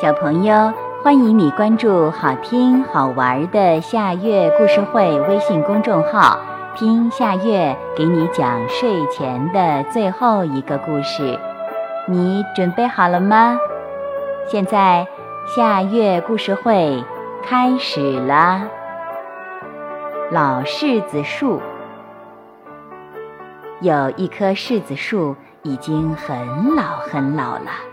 小朋友，欢迎你关注好听好玩的夏月故事会微信公众号，听夏月给你讲睡前的最后一个故事。你准备好了吗？现在夏月故事会开始啦！老柿子树有一棵柿子树，已经很老很老了。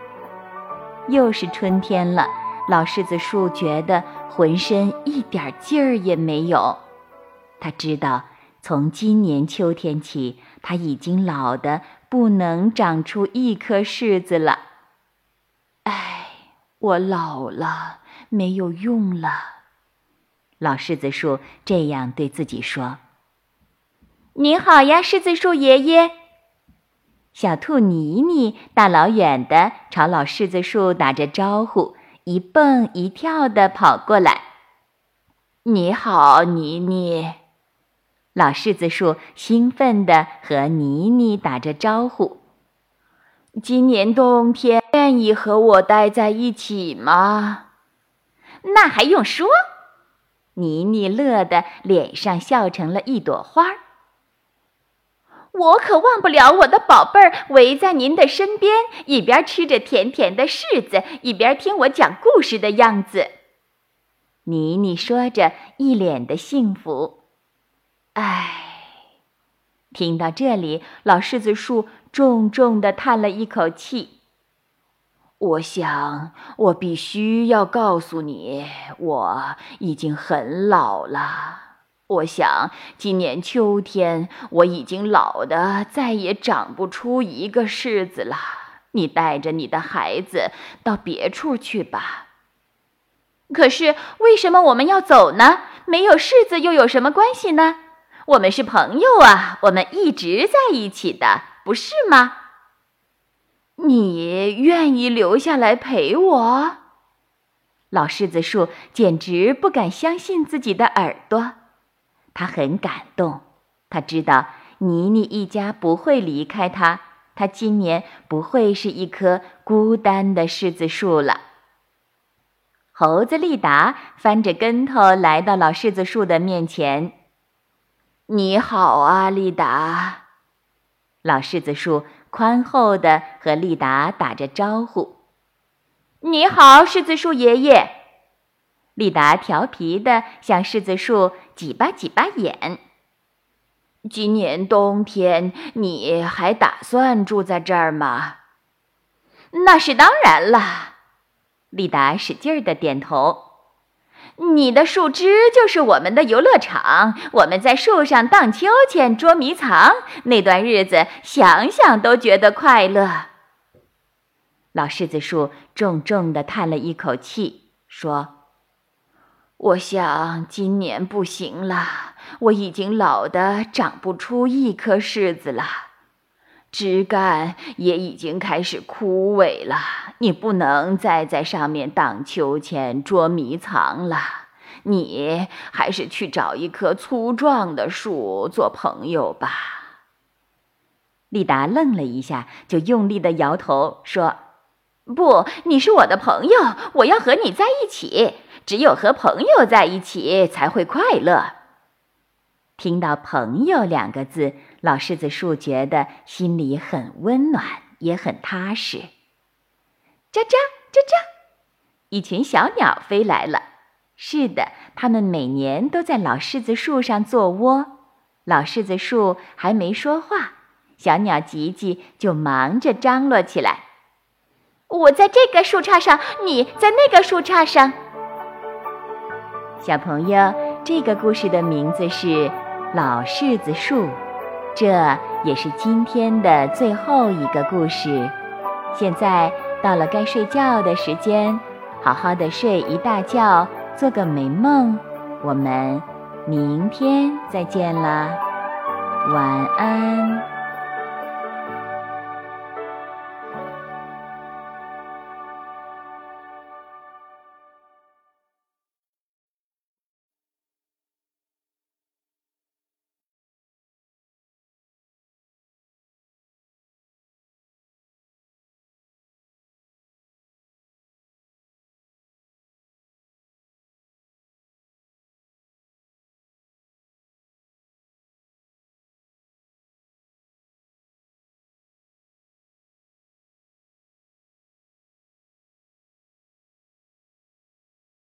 又是春天了，老柿子树觉得浑身一点劲儿也没有。他知道，从今年秋天起，他已经老的不能长出一颗柿子了。唉，我老了，没有用了。老柿子树这样对自己说：“您好呀，柿子树爷爷。”小兔妮妮大老远的朝老柿子树打着招呼，一蹦一跳的跑过来。你好，妮妮！老柿子树兴奋的和妮妮打着招呼。今年冬天愿意和我待在一起吗？那还用说！妮妮乐得脸上笑成了一朵花儿。我可忘不了我的宝贝儿围在您的身边，一边吃着甜甜的柿子，一边听我讲故事的样子。妮妮说着，一脸的幸福。唉，听到这里，老柿子树重重地叹了一口气。我想，我必须要告诉你，我已经很老了。我想，今年秋天我已经老的再也长不出一个柿子了。你带着你的孩子到别处去吧。可是，为什么我们要走呢？没有柿子又有什么关系呢？我们是朋友啊，我们一直在一起的，不是吗？你愿意留下来陪我？老柿子树简直不敢相信自己的耳朵。他很感动，他知道妮妮一家不会离开他，他今年不会是一棵孤单的柿子树了。猴子利达翻着跟头来到老柿子树的面前。“你好啊，利达！”老柿子树宽厚的和利达打着招呼。“你好，柿子树爷爷。”利达调皮的向柿子树挤巴挤巴眼。今年冬天你还打算住在这儿吗？那是当然了。利达使劲儿的点头。你的树枝就是我们的游乐场，我们在树上荡秋千、捉迷藏，那段日子想想都觉得快乐。老柿子树重重的叹了一口气，说。我想今年不行了，我已经老得长不出一颗柿子了，枝干也已经开始枯萎了。你不能再在上面荡秋千、捉迷藏了，你还是去找一棵粗壮的树做朋友吧。利达愣了一下，就用力的摇头说：“不，你是我的朋友，我要和你在一起。”只有和朋友在一起才会快乐。听到“朋友”两个字，老柿子树觉得心里很温暖，也很踏实。喳喳喳喳，一群小鸟飞来了。是的，它们每年都在老柿子树上做窝。老柿子树还没说话，小鸟吉吉就忙着张罗起来。我在这个树杈上，你在那个树杈上。小朋友，这个故事的名字是《老柿子树》，这也是今天的最后一个故事。现在到了该睡觉的时间，好好的睡一大觉，做个美梦。我们明天再见啦，晚安。